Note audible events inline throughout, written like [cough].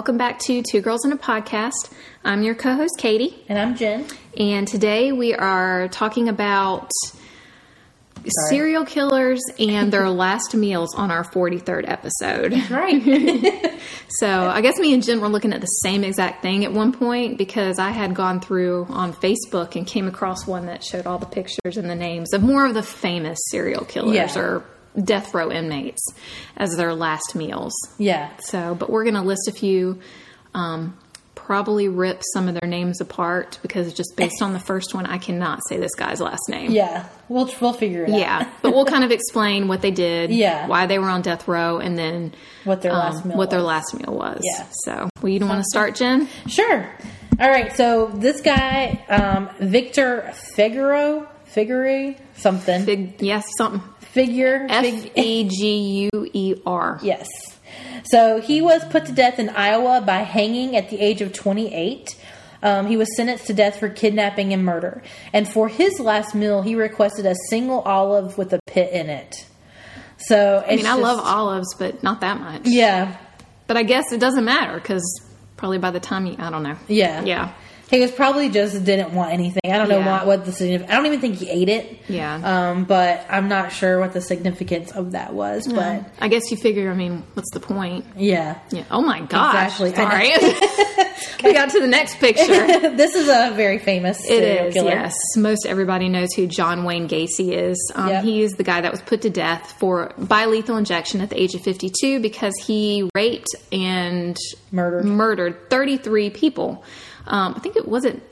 Welcome back to Two Girls in a Podcast. I'm your co host, Katie, And I'm Jen. and today we are talking about serial killers and their [laughs] last meals on our 43rd episode. Right. [laughs] So I guess me and Jen were looking at the same exact thing at one point because I had gone through on Facebook and came across one that showed all the pictures and the names of more of the famous serial killers Yeah. or death row inmates as their last meals. yeah. So, but we're going to list a few, um, probably rip some of their names apart because just based on the first one, I cannot say this guy's last name. Yeah. We'll we'll figure it out. Yeah, but we'll kind of explain what they did, [laughs] Yeah. why they were on death row, and then What their um, last meal what their was. last meal was. Yeah. So, well, you don't want to start, Jen? Sure. All right. So this guy, um, Victor Figaro, Figure, something. Big yes, something. Figure. F E G U E R. Yes. So he was put to death in Iowa by hanging at the age of 28. Um, he was sentenced to death for kidnapping and murder. And for his last meal, he requested a single olive with a pit in it. So I mean, I love olives, but not that much. Yeah, But I guess it doesn't matter because probably by the time you, I don't know. yeah, Yeah. He was probably just didn't want anything. I don't know Yeah. what, what the significance. I don't even think he ate it. Yeah. Um, but I'm not sure what the significance of that was. But I guess you figure. I mean, what's the point? yeah, Yeah. Oh my gosh. Exactly. Sorry. [laughs] [laughs] we got to the next picture. [laughs] this is a very famous It is, killer. yes. Most everybody knows who John Wayne Gacy is. Um, Yep. He is the guy that was put to death for by lethal injection at the age of 52 because he raped and Murdered. murdered 33 people. Um, I think it wasn't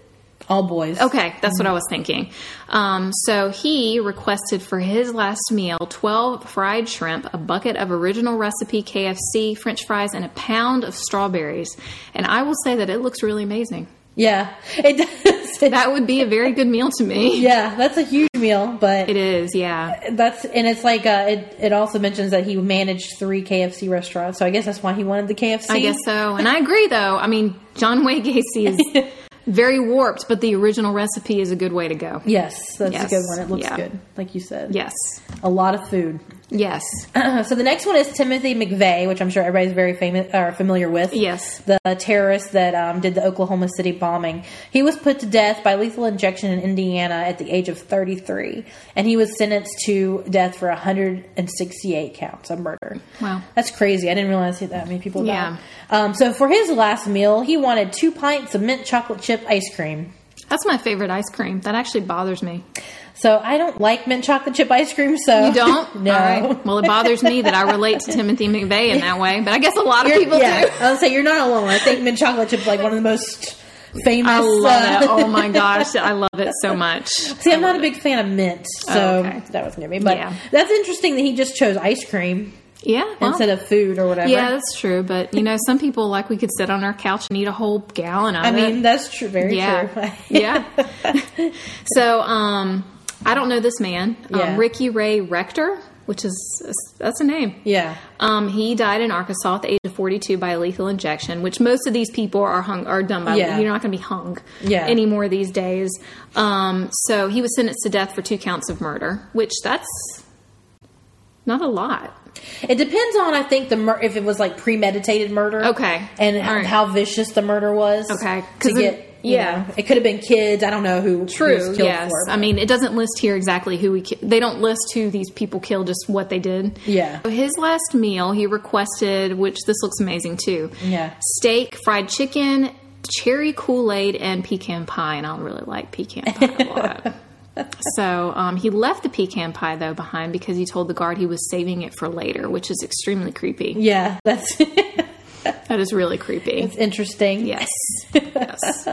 All boys. Okay, that's what I was thinking. Um, so he requested for his last meal 12 fried shrimp, a bucket of original recipe KFC French fries, and a pound of strawberries. And I will say that it looks really amazing. Yeah, it does. [laughs] That would be a very good meal to me. [laughs] yeah, that's a huge meal, but It is, yeah. that's and it's like uh, it. It also mentions that he managed three KFC restaurants, so I guess that's why he wanted the KFC. I guess so. And I agree, though. I mean, John Wayne Gacy is [laughs] very warped, but the original recipe is a good way to go. Yes, that's Yes. a good one. It looks Yeah. good, like you said. Yes. a lot of food. Yes. [clears throat] so the next one is Timothy McVeigh, which I'm sure everybody's very famous or familiar with. Yes. the terrorist that um, did the Oklahoma City bombing. He was put to death by lethal injection in Indiana at the age of 33, and he was sentenced to death for 168 counts of murder. Wow. That's crazy. I didn't realize that many people Yeah. died. Um, so for his last meal, he wanted two pints of mint chocolate chip ice cream. That's my favorite ice cream. That actually bothers me. So I don't like mint chocolate chip ice cream. So You don't? [laughs] no. Right. Well, it bothers me that I relate to Timothy McVeigh in that way, but I guess a lot of You're- people yeah, do. I would say you're not alone. I think mint chocolate chip is like one of the most famous. I love uh, it. Oh my [laughs] gosh, I love it so much. See, I'm not a big fan of mint, so Oh, okay. that was gonna be. But Yeah. that's interesting that he just chose ice cream Yeah, well, instead of food or whatever. yeah, that's true. But you know, some people like we could sit on our couch and eat a whole gallon of I it. mean that's true. Very yeah, true. [laughs] yeah. [laughs] So, um, I don't know this man, Yeah. um, Ricky Ray Rector, which is that's a name. yeah, Um, he died in Arkansas at the age of 42 by lethal injection, which most of these people are hung are done by. Yeah. You're not going to be hung Yeah. anymore these days. Um, so he was sentenced to death for two counts of murder, which that's not a lot. It depends on I think the mur- if it was like premeditated murder. Okay. and how, right. how vicious the murder was. Okay. to it- get you yeah. know, it could have been kids. I don't know who who True. killed Yes. for. I mean, it doesn't list here exactly who we. ki- They don't list who these people killed, just what they did. Yeah. So his last meal, he requested, which this looks amazing too. Yeah. Steak, fried chicken, cherry Kool Aid, and pecan pie. And I don't really like pecan pie a lot. [laughs] [laughs] So um, he left the pecan pie though behind because he told the guard he was saving it for later, which is extremely creepy. yeah, that's [laughs] That is really creepy. it's interesting. Yes. [laughs] Yes.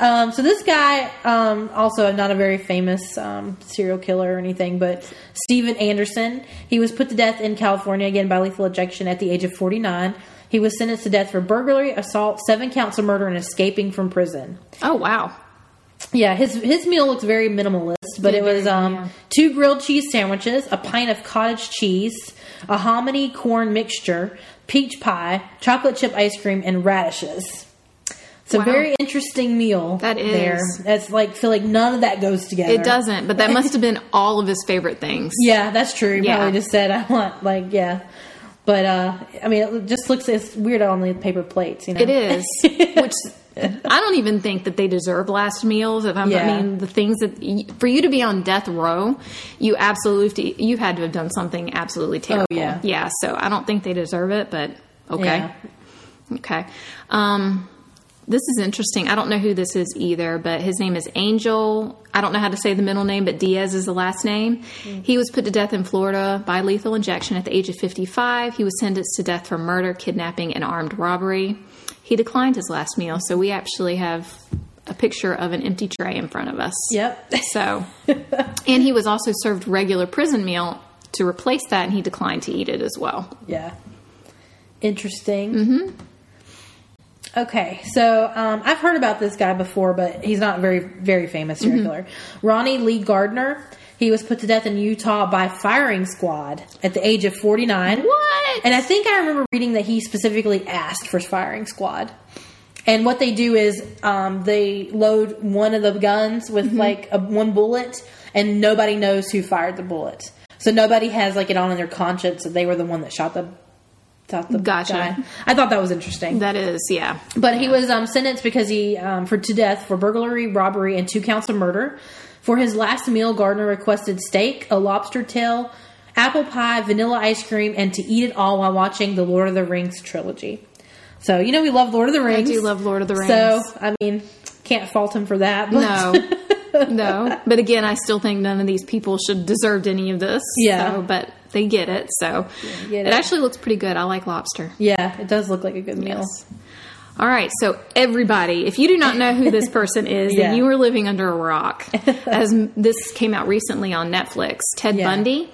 Um, so this guy, um, also not a very famous um, serial killer or anything, but Steven Anderson. He was put to death in California again by lethal injection at the age of 49. He was sentenced to death for burglary, assault, seven counts of murder, and escaping from prison. Oh wow. Yeah, his his meal looks very minimalist, but Yeah, it was um, yeah. two grilled cheese sandwiches, a pint of cottage cheese, a hominy corn mixture, peach pie, chocolate chip ice cream, and radishes. It's a Wow. very interesting meal. That is. there. That's like feel like none of that goes together. It doesn't, but that must have been [laughs] all of his favorite things. Yeah, that's true. He Yeah. probably just said, "I want like yeah." But uh, I mean, it just looks it's weird on the paper plates. You know, It is, [laughs] which I don't even think that they deserve last meals. If I'm, Yeah. I mean, the things that for you to be on death row, you absolutely you had to have done something absolutely terrible. Oh, yeah. yeah. So I don't think they deserve it, but okay, Yeah. okay. Um, this is interesting. I don't know who this is either, but his name is Angel. I don't know how to say the middle name, but Diaz is the last name. He was put to death in Florida by lethal injection at the age of 55. He was sentenced to death for murder, kidnapping, and armed robbery. He declined his last meal, so we actually have a picture of an empty tray in front of us. Yep. So, and he was also served regular prison meal to replace that, and he declined to eat it as well. Yeah. Interesting. Mm-hmm. Okay, so um, I've heard about this guy before, but he's not very, very famous serial killer. Ronnie Lee Gardner. He was put to death in Utah by firing squad at the age of 49. What? And I think I remember reading that he specifically asked for firing squad. And what they do is um, they load one of the guns with like a, one bullet, and nobody knows who fired the bullet. So nobody has like it on in their conscience that they were the one that shot the, shot the Gotcha. guy. I thought that was interesting. that is, yeah. But he was um, sentenced because he um, for to death for burglary, robbery, and two counts of murder. For his last meal, Gardner requested steak, a lobster tail, apple pie, vanilla ice cream, and to eat it all while watching the Lord of the Rings trilogy. So you know we love Lord of the Rings. I do love Lord of the Rings. So I mean, can't fault him for that. But No, [laughs] no. But again, I still think none of these people should deserved any of this. Yeah. So, but they get it. So get it. it. actually looks pretty good. I like lobster. yeah, it does look like a good meal. Yes. All right. So everybody, if you do not know who this person is, [laughs] Yeah. then you are living under a rock. [laughs] As this came out recently on Netflix, Ted Yeah. Bundy.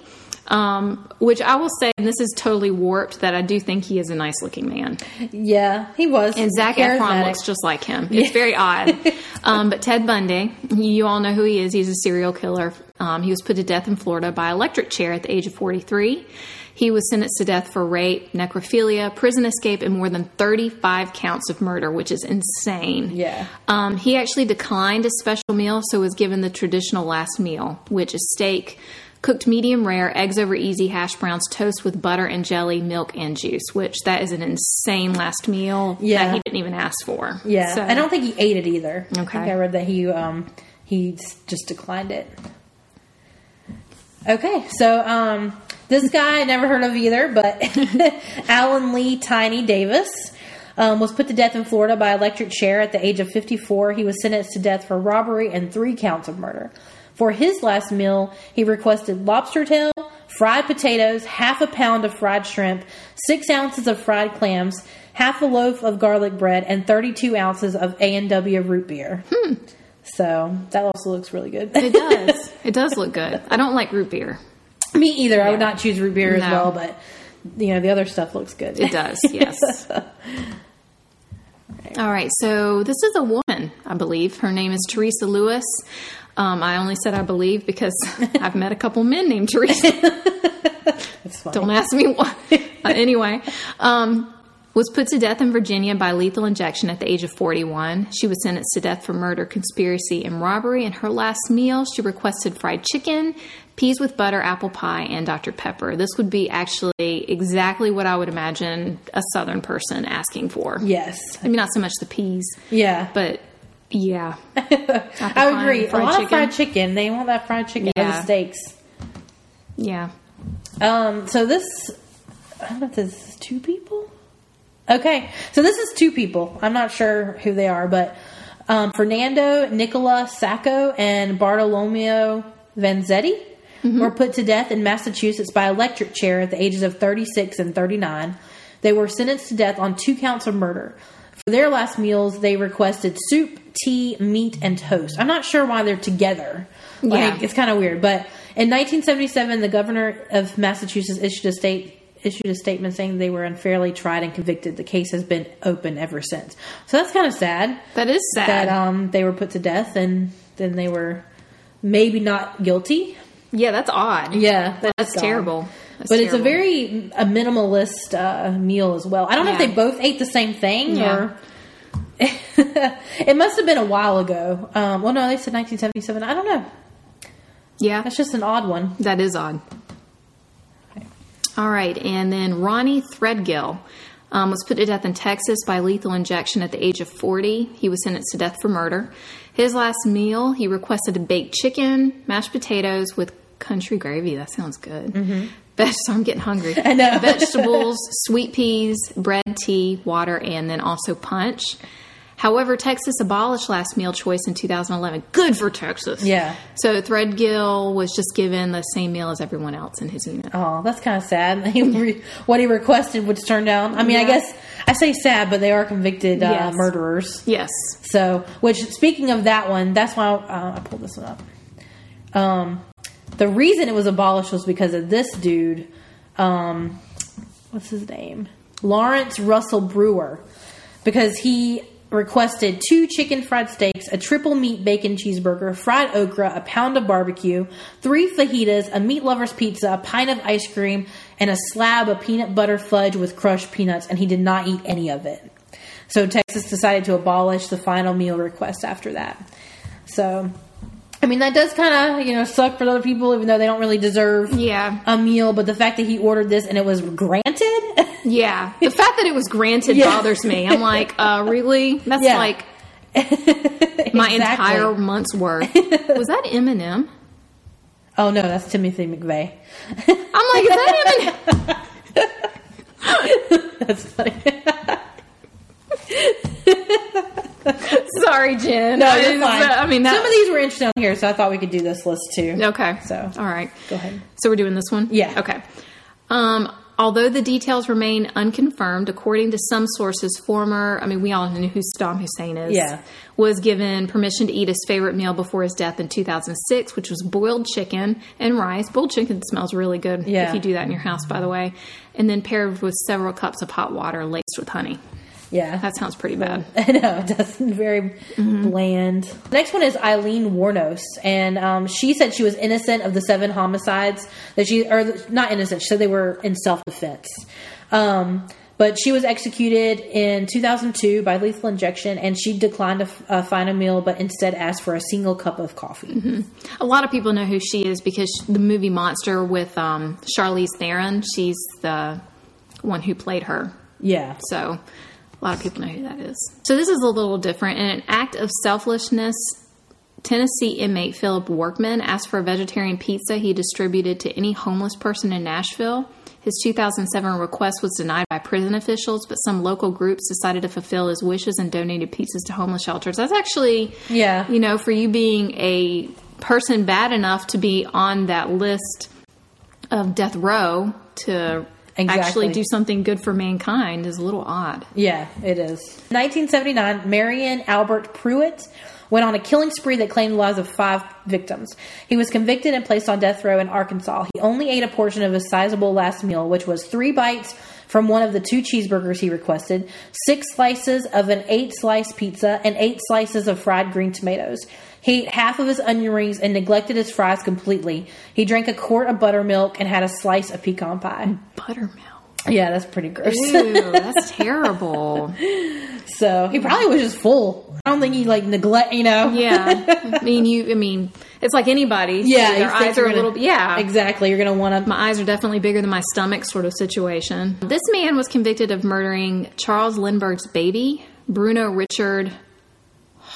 Um, which I will say, and this is totally warped, that I do think he is a nice looking man. Yeah, he was. And Zac Efron looks just like him. It's very odd. [laughs] Um, but Ted Bundy, you all know who he is. He's a serial killer. Um, he was put to death in Florida by electric chair at the age of 43. He was sentenced to death for rape, necrophilia, prison escape, and more than 35 counts of murder, which is insane. Yeah. Um, he actually declined a special meal, so was given the traditional last meal, which is steak, cooked medium rare, eggs over easy, hash browns, toast with butter and jelly, milk and juice. Which that is an insane last meal Yeah. that he didn't even ask for. Yeah, So- I don't think he ate it either. I Okay. think I read that he um he just declined it. Okay, so um this guy I never heard of either, but [laughs] Allen Lee Tiny Davis um, was put to death in Florida by electric chair at the age of 54. He was sentenced to death for robbery and three counts of murder. For his last meal, he requested lobster tail, fried potatoes, half a pound of fried shrimp, six ounces of fried clams, half a loaf of garlic bread, and 32 ounces of A&W root beer. So that also looks really good. It does. [laughs] it does look good. I don't like root beer. Me either. I would not choose root beer as well, but you know the other stuff looks good. It does, [laughs] yes. All right, so this is a woman, I believe. Her name is Teresa Lewis. Um, I only said I believe because [laughs] I've met a couple men named Teresa. [laughs] Don't ask me why. Uh, anyway, um, was put to death in Virginia by lethal injection at the age of 41. She was sentenced to death for murder, conspiracy, and robbery. In her last meal, she requested fried chicken, peas with butter, apple pie, and Dr. Pepper. This would be actually exactly what I would imagine a Southern person asking for. Yes. I mean, not so much the peas, Yeah. but yeah. [laughs] I would agree. A fried lot chicken. of fried chicken. They want that fried chicken. Yeah. the steaks. Yeah. Um. So this, I don't know if this is two people. Okay. So this is two people. I'm not sure who they are, but um, Fernando Nicola Sacco and Bartolomeo Vanzetti were put to death in Massachusetts by electric chair at the ages of 36 and 39. They were sentenced to death on two counts of murder. For their last meals, they requested soup, tea, meat, and toast. I'm not sure why they're together. Like, Yeah. it's kind of weird. But in 1977, the governor of Massachusetts issued a state issued a statement saying they were unfairly tried and convicted. The case has been open ever since. So that's kind of sad That is sad. that um, they were put to death and then they were maybe not guilty. yeah, that's odd. Yeah, That's odd. terrible. That's but it's a very a minimalist uh, meal as well. I don't know if they both ate the same thing Yeah. or. [laughs] it must have been a while ago. Um, well, no, they said 1977. I don't know. Yeah. That's just an odd one. That is odd. All right, and then Ronnie Threadgill um, was put to death in Texas by lethal injection at the age of 40. He was sentenced to death for murder. His last meal, he requested a baked chicken, mashed potatoes with country gravy. That sounds good. Mm-hmm. Veg- [laughs] so I'm getting hungry. I know. Vegetables, sweet peas, bread, tea, water, and then also punch. However, Texas abolished last meal choice in 2011. Good for Texas. Yeah. So Threadgill was just given the same meal as everyone else in his unit. Oh, that's kind of sad. [laughs] He re- what he requested was turned down. I mean, I guess I say sad, but they are convicted uh, Yes. murderers. Yes. So, which speaking of that one, that's why uh, I pulled this one up. Um, the reason it was abolished was because of this dude. Um, what's his name? Lawrence Russell Brewer, because he requested two chicken fried steaks, a triple meat bacon cheeseburger, fried okra, a pound of barbecue, three fajitas, a meat lover's pizza, a pint of ice cream, and a slab of peanut butter fudge with crushed peanuts, and he did not eat any of it. So Texas decided to abolish the final meal request after that. So, I mean, that does kind of, you know, suck for other people, even though they don't really deserve Yeah. a meal. But the fact that he ordered this and it was granted, [laughs] Yeah. The fact that it was granted Yeah. bothers me. I'm like, uh, really? That's Yeah. like [laughs] my Exactly. entire month's worth. Was that Eminem? Oh no, that's Timothy McVeigh. I'm like, is that Eminem? [laughs] That's funny. [laughs] Sorry, Jen. No, I, you're fine. I mean, some of these were interesting on here, so I thought we could do this list too. Okay. So- all right. Go ahead. So we're doing this one? Yeah. Okay. Um, although the details remain unconfirmed, according to some sources, former, I mean, we all know who Saddam Hussein is, Yeah. was given permission to eat his favorite meal before his death in 2006, which was boiled chicken and rice. Boiled chicken smells really good Yeah. if you do that in your house, by the way. And then paired with several cups of hot water laced with honey. Yeah, That sounds pretty bad. [laughs] I know it does [laughs] very bland. Next one is Aileen Wuornos, and um, she said she was innocent of the seven homicides that she, or not innocent. She said they were in self defense. Um, but she was executed in 2002 by lethal injection, and she declined a, f- a final meal, but instead asked for a single cup of coffee. A lot of people know who she is because the movie Monster with um, Charlize Theron, she's the one who played her. Yeah, So a lot of people know who that is. So this is a little different. In an act of selflessness, Tennessee inmate Philip Workman asked for a vegetarian pizza he distributed to any homeless person in Nashville. His 2007 request was denied by prison officials, but some local groups decided to fulfill his wishes and donated pizzas to homeless shelters. That's actually, Yeah. you know, for you being a person bad enough to be on that list of death row to Exactly. actually do something good for mankind is a little odd. Yeah, it is. 1979, Marion Albert Pruitt went on a killing spree that claimed the lives of five victims. He was convicted and placed on death row in Arkansas. He only ate a portion of his sizable last meal, which was three bites from one of the two cheeseburgers he requested, six slices of an eight slice pizza, and eight slices of fried green tomatoes. He ate half of his onion rings and neglected his fries completely. He drank a quart of buttermilk and had a slice of pecan pie. Buttermilk. Yeah, that's pretty gross. Ew, that's [laughs] terrible. So he probably was just full. I don't think he like neglect, you know. Yeah, [laughs] I mean, you. I mean, it's like anybody. Yeah, their eyes are you're a little. Yeah, exactly. You're gonna want to. my eyes are definitely bigger than my stomach, sort of situation. This man was convicted of murdering Charles Lindbergh's baby, Bruno Richard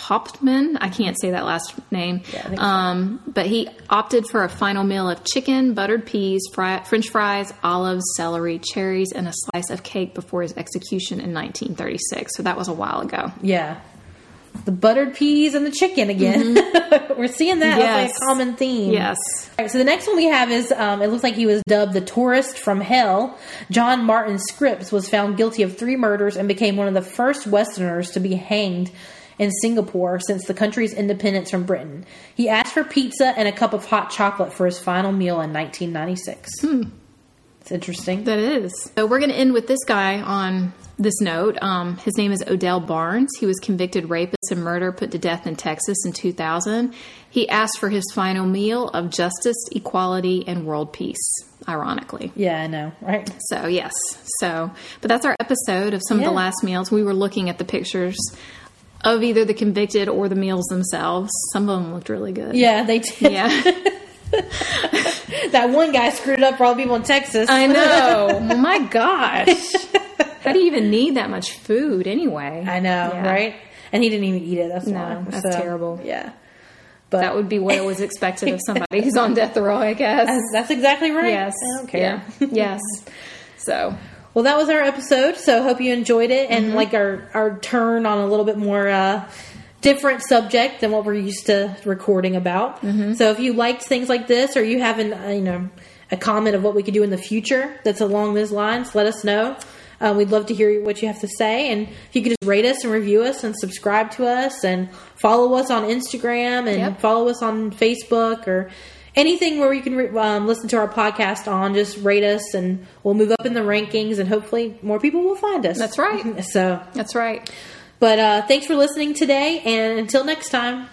Hauptmann. I can't say that last name. Yeah, so. um, but he opted for a final meal of chicken, buttered peas, fri- French fries, olives, celery, cherries, and a slice of cake before his execution in 1936. So that was a while ago. Yeah, the buttered peas and the chicken again. [laughs] We're seeing that. That's like Mm-hmm. A common theme. Yes. All right, so the next one we have is um, it looks like he was dubbed the tourist from hell. John Martin Scripps was found guilty of three murders and became one of the first Westerners to be hanged in Singapore since the country's independence from Britain. He asked for pizza and a cup of hot chocolate for his final meal in 1996. It's interesting. That is. So we're going to end with this guy on this note. Um, his name is Odell Barnes. He was convicted rapist and murder, put to death in Texas in 2000. He asked for his final meal of justice, equality, and world peace. Ironically. Yeah, I know, right? So yes. So, but that's our episode of some of the last meals. We were looking at the pictures of either the convicted or the meals themselves. Some of them looked really good. Yeah, they did. Yeah. [laughs] that one guy screwed it up for all the people in Texas. I know. [laughs] Oh my gosh. How do you even need that much food anyway? I know, Yeah. right? And he didn't even eat it. That's No, why. that's terrible. Yeah, but That would be what it was expected of somebody who's on death row, I guess. that's, that's exactly right. yes. I don't care. Yeah. yes. [laughs] So, Well, that was our episode. So hope you enjoyed it and Mm-hmm. like our our turn on a little bit more uh, different subject than what we're used to recording about. Mm-hmm. So if you liked things like this, or you have an uh, you know a comment of what we could do in the future that's along those lines, let us know. Uh, we'd love to hear what you have to say, and if you could just rate us and review us and subscribe to us and follow us on Instagram and Yep. follow us on Facebook or anything where you can re- um, listen to our podcast on. Just rate us, and we'll move up in the rankings, and hopefully more people will find us. That's right. [laughs] So, that's right. but uh, thanks for listening today, and until next time.